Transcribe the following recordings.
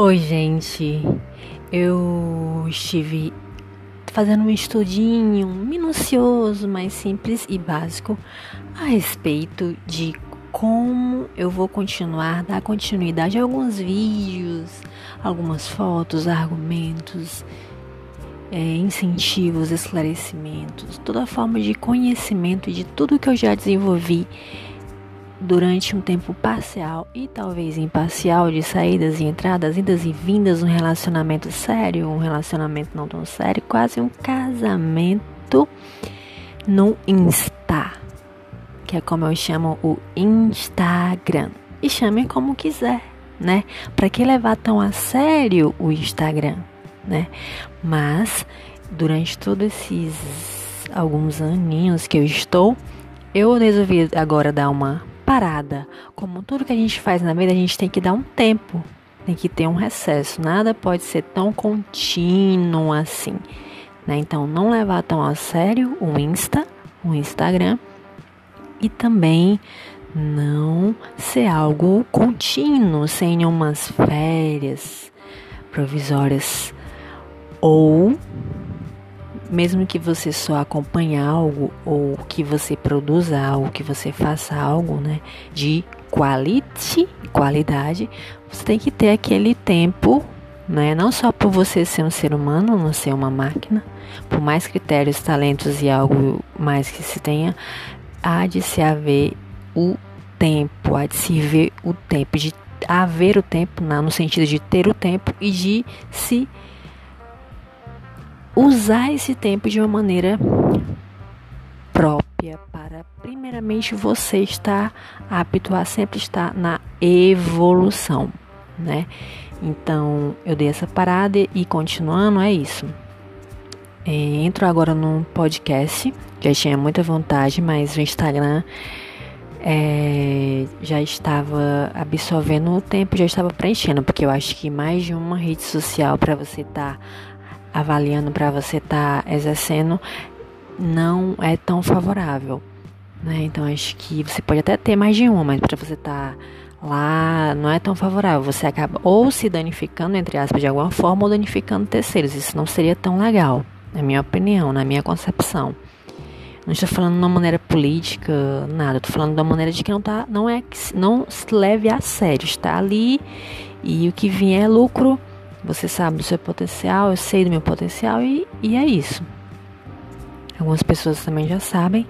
Oi, gente. Eu estive fazendo um estudinho minucioso, mais simples e básico a respeito de como eu vou continuar, dar continuidade a alguns vídeos, algumas fotos, argumentos, é, incentivos, esclarecimentos, toda forma de conhecimento de tudo que eu já desenvolvi durante um tempo parcial e talvez imparcial de saídas e entradas, idas e vindas, um relacionamento sério, um relacionamento não tão sério, quase um casamento no Insta, que é como eu chamo o Instagram. E chamem como quiser, né? Para que levar tão a sério o Instagram, né? Mas durante todos esses alguns aninhos que eu estou, eu resolvi agora dar uma parada. Como tudo que a gente faz na vida, a gente tem que dar um tempo, tem que ter um recesso. Nada pode ser tão contínuo assim. Né? Então, não levar tão a sério o Insta, o Instagram e também não ser algo contínuo, sem umas férias provisórias ou mesmo que você só acompanhe algo ou que você produza algo, que você faça algo, né, de quality, qualidade, você tem que ter aquele tempo, né, não só por você ser um ser humano, não ser uma máquina, por mais critérios, talentos e algo mais que se tenha, há de se haver o tempo, há de se ver o tempo, de haver o tempo, no sentido de ter o tempo e de se usar esse tempo de uma maneira própria para primeiramente você estar apto a sempre estar na evolução, né? Então eu dei essa parada e continuando é isso. É, entro agora no podcast, já tinha muita vontade, mas o Instagram é, já estava absorvendo o tempo, já estava preenchendo, porque eu acho que mais de uma rede social para você estar tá avaliando para você estar tá exercendo não é tão favorável. Né? Então acho que você pode até ter mais de uma, mas para você estar tá lá não é tão favorável. Você acaba ou se danificando, entre aspas, de alguma forma, ou danificando terceiros. Isso não seria tão legal, na minha opinião, na minha concepção. Não estou falando de uma maneira política, nada. Estou falando de uma maneira de que não tá, não é não se leve a sério. Está ali e o que vier é lucro você sabe do seu potencial, eu sei do meu potencial e, e é isso. Algumas pessoas também já sabem,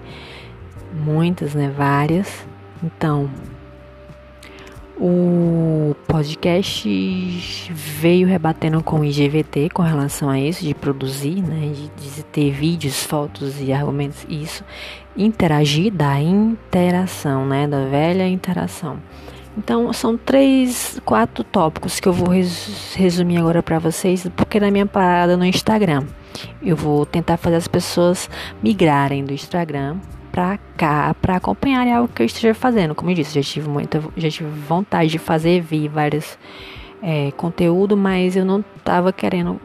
muitas, né? Várias. Então, o podcast veio rebatendo com o IGVT com relação a isso, de produzir, né? De, de ter vídeos, fotos e argumentos, isso. Interagir da interação, né? Da velha interação. Então, são três, quatro tópicos que eu vou res resumir agora para vocês, porque na minha parada no Instagram, eu vou tentar fazer as pessoas migrarem do Instagram para cá, para acompanharem algo que eu esteja fazendo. Como eu disse, já tive muita, já tive vontade de fazer, vi vários é, conteúdo, mas eu não estava querendo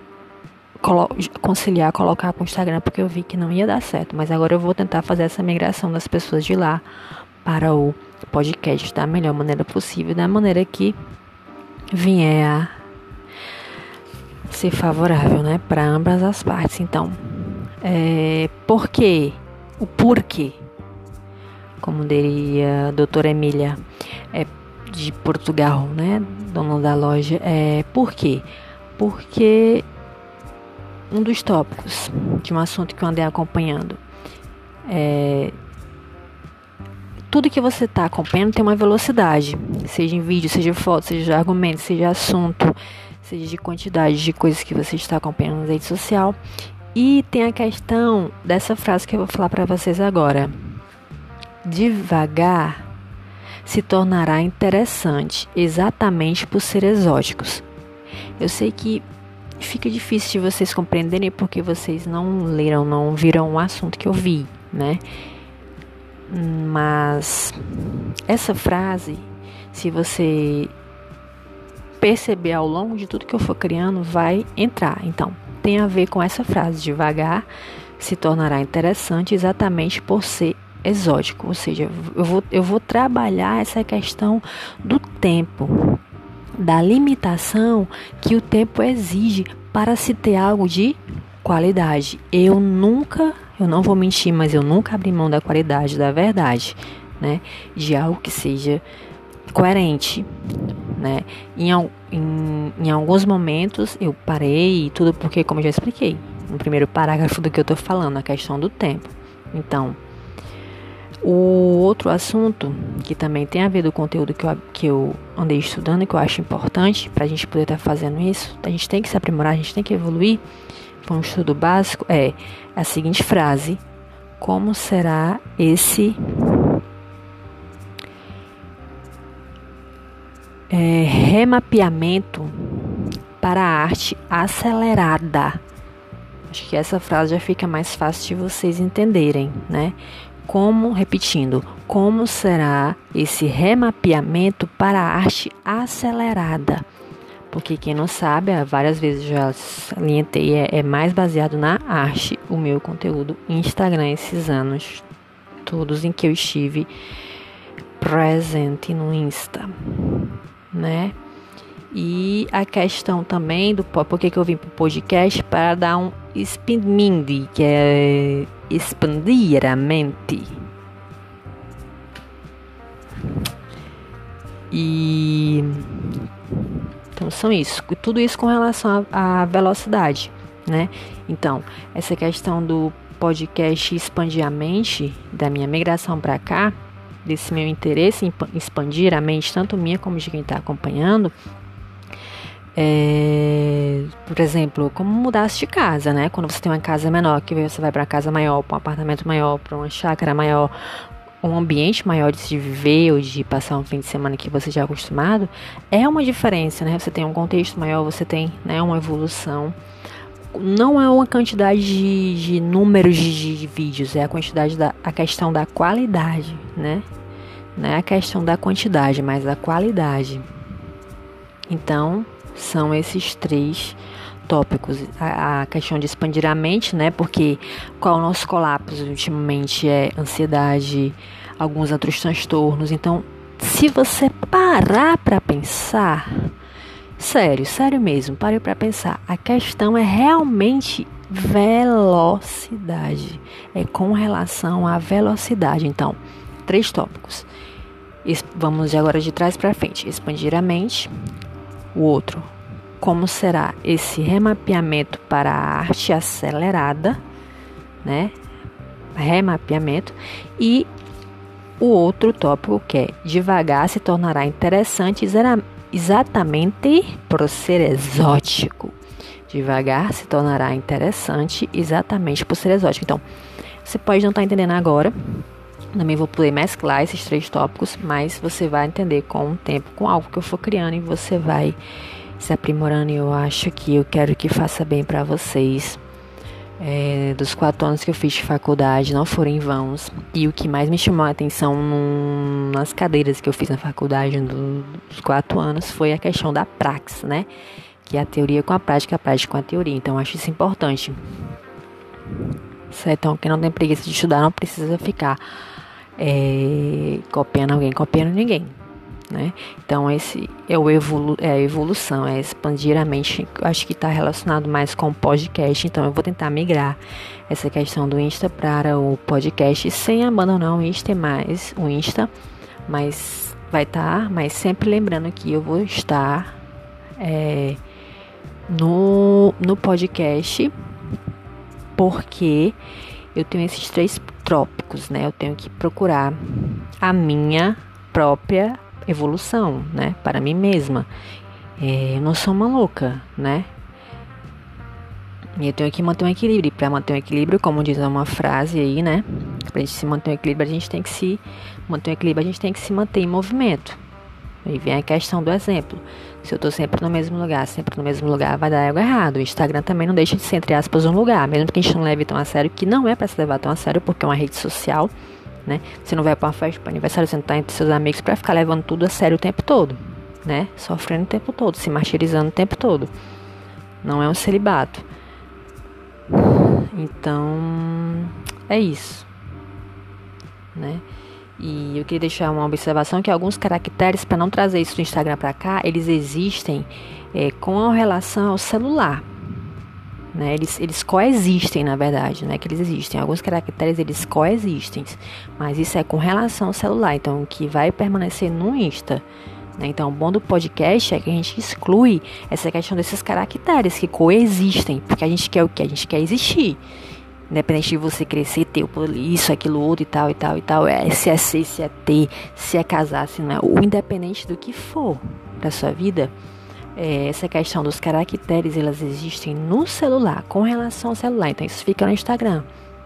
colo conciliar, colocar para o Instagram, porque eu vi que não ia dar certo. Mas agora eu vou tentar fazer essa migração das pessoas de lá para o podcast da melhor maneira possível, da maneira que vier a ser favorável, né, para ambas as partes. Então, é, por quê? O porquê? Como diria a doutora Emília é, de Portugal, né, dona da loja, é, por quê? Porque um dos tópicos de um assunto que eu andei acompanhando é tudo que você está acompanhando tem uma velocidade, seja em vídeo, seja foto, seja argumento, seja assunto, seja de quantidade de coisas que você está acompanhando na rede social. E tem a questão dessa frase que eu vou falar para vocês agora. Devagar se tornará interessante exatamente por ser exóticos. Eu sei que fica difícil de vocês compreenderem porque vocês não leram, não viram o assunto que eu vi, né? Mas essa frase, se você perceber ao longo de tudo que eu for criando, vai entrar. Então, tem a ver com essa frase: devagar se tornará interessante exatamente por ser exótico. Ou seja, eu vou, eu vou trabalhar essa questão do tempo. da limitação que o tempo exige para se ter algo de qualidade. Eu nunca, eu não vou mentir, mas eu nunca abri mão da qualidade, da verdade, né? De algo que seja coerente, né? Em, em, em alguns momentos eu parei tudo porque, como eu já expliquei, no primeiro parágrafo do que eu estou falando, a questão do tempo. Então, o outro assunto que também tem a ver do conteúdo que eu, que eu andei estudando e que eu acho importante para a gente poder estar tá fazendo isso, a gente tem que se aprimorar, a gente tem que evoluir. Para um estudo básico é a seguinte frase: Como será esse é, remapeamento para a arte acelerada. Acho que essa frase já fica mais fácil de vocês entenderem, né? Como, repetindo, como será esse remapeamento para a arte acelerada? Porque quem não sabe, várias vezes já salientei, é, é mais baseado na arte o meu conteúdo Instagram esses anos todos em que eu estive presente no Insta né? E a questão também do por que, eu vim para o podcast para dar um expanding, que é expandir a mente. E são isso, tudo isso com relação à velocidade, né? Então, essa questão do podcast expandir a mente da minha migração para cá, desse meu interesse em expandir a mente, tanto minha como de quem está acompanhando, é, por exemplo, como mudar-se de casa, né? Quando você tem uma casa menor, que você vai para casa maior, para um apartamento maior, para uma chácara maior, um ambiente maior de se viver ou de passar um fim de semana que você já é acostumado, é uma diferença, né? Você tem um contexto maior, você tem né, uma evolução. Não é uma quantidade de, de números de, de, vídeos, é a quantidade da a questão da qualidade, né? Não é a questão da quantidade, mas da qualidade. Então, são esses três tópicos. A, a, questão de expandir a mente, né? Porque qual é o nosso colapso ultimamente é ansiedade, alguns outros transtornos. Então, se você parar para pensar, sério, sério mesmo, pare para pensar. A questão é realmente velocidade. É com relação à velocidade. Então, três tópicos. Vamos de agora de trás para frente. Expandir a mente. O outro, como será esse remapeamento para a arte acelerada, né? Remapeamento. E o outro tópico que é devagar se tornará interessante exatamente por ser exótico. Devagar se tornará interessante exatamente por ser exótico. Então, você pode não estar tá entendendo agora, também vou poder mesclar esses três tópicos, mas você vai entender com o tempo, com algo que eu for criando e você vai se aprimorando. E eu acho que eu quero que faça bem para vocês. É, dos quatro anos que eu fiz de faculdade não foram em vãos. E o que mais me chamou a atenção num, nas cadeiras que eu fiz na faculdade do, dos quatro anos foi a questão da praxis, né? Que é a teoria com a prática, a prática com a teoria. Então, acho isso importante. Certo? Então, quem não tem preguiça de estudar não precisa ficar é, copiando alguém, copiando ninguém. Né? Então, esse é, o evolu é a evolução, é expandir a mente. Acho que está relacionado mais com o podcast. Então, eu vou tentar migrar essa questão do Insta para o podcast sem abandonar o Insta mais o Insta, mas vai estar, tá, mas sempre lembrando que eu vou estar é, no, no podcast porque eu tenho esses três trópicos, né? Eu tenho que procurar a minha própria evolução, né? Para mim mesma. É, eu não sou uma louca, né? E eu tenho que manter um equilíbrio. Para manter um equilíbrio, como diz uma frase aí, né? Para a gente se manter um equilíbrio, a gente tem que se manter um equilíbrio, a gente tem que se manter em movimento. E vem a questão do exemplo. Se eu estou sempre no mesmo lugar, sempre no mesmo lugar, vai dar algo errado. O Instagram também não deixa de ser, entre aspas, um lugar, mesmo que a gente não leve tão a sério, que não é para se levar tão a sério, porque é uma rede social, né? Você não vai para uma festa, para aniversário, você não tá entre seus amigos para ficar levando tudo a sério o tempo todo, né? Sofrendo o tempo todo, se martirizando o tempo todo. Não é um celibato. Então, é isso, né? E eu queria deixar uma observação que alguns caracteres, para não trazer isso do Instagram para cá, eles existem é, com relação ao celular. Né? Eles, eles coexistem, na verdade, né? Que eles existem. Alguns caracteres eles coexistem, mas isso é com relação ao celular. Então, o que vai permanecer no Insta. Né? Então, o bom do podcast é que a gente exclui essa questão desses caracteres que coexistem, porque a gente quer o que? A gente quer existir. Independente de você crescer, ter isso, aquilo, outro e tal, e tal, e tal. É, se é ser, se é ter, se é casar, se não é. O independente do que for da sua vida, é, essa questão dos caracteres, elas existem no celular, com relação ao celular. Então, isso fica no Instagram.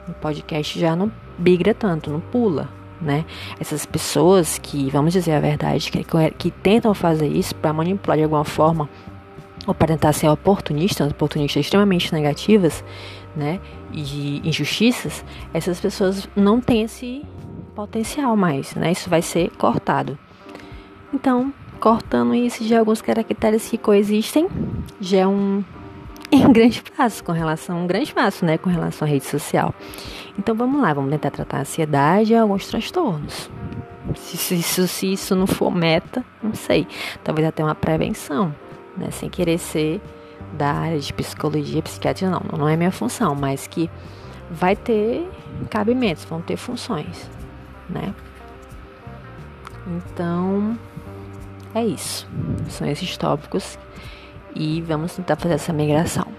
O podcast já não migra tanto, não pula, né? Essas pessoas que, vamos dizer a verdade, que, que tentam fazer isso para manipular de alguma forma ou para tentar ser oportunistas, oportunistas extremamente negativas, né? E injustiças, essas pessoas não têm esse potencial mais, né? Isso vai ser cortado. Então, cortando isso de alguns caracteres que coexistem, já é um, um grande passo com relação, um grande passo, né, com relação à rede social. Então vamos lá, vamos tentar tratar a ansiedade e alguns transtornos. Se, isso, se isso não for meta, não sei, talvez até uma prevenção, né, sem querer ser da área de psicologia, psiquiatria, não, não é minha função, mas que vai ter cabimentos, vão ter funções, né? Então, é isso. São esses tópicos e vamos tentar fazer essa migração.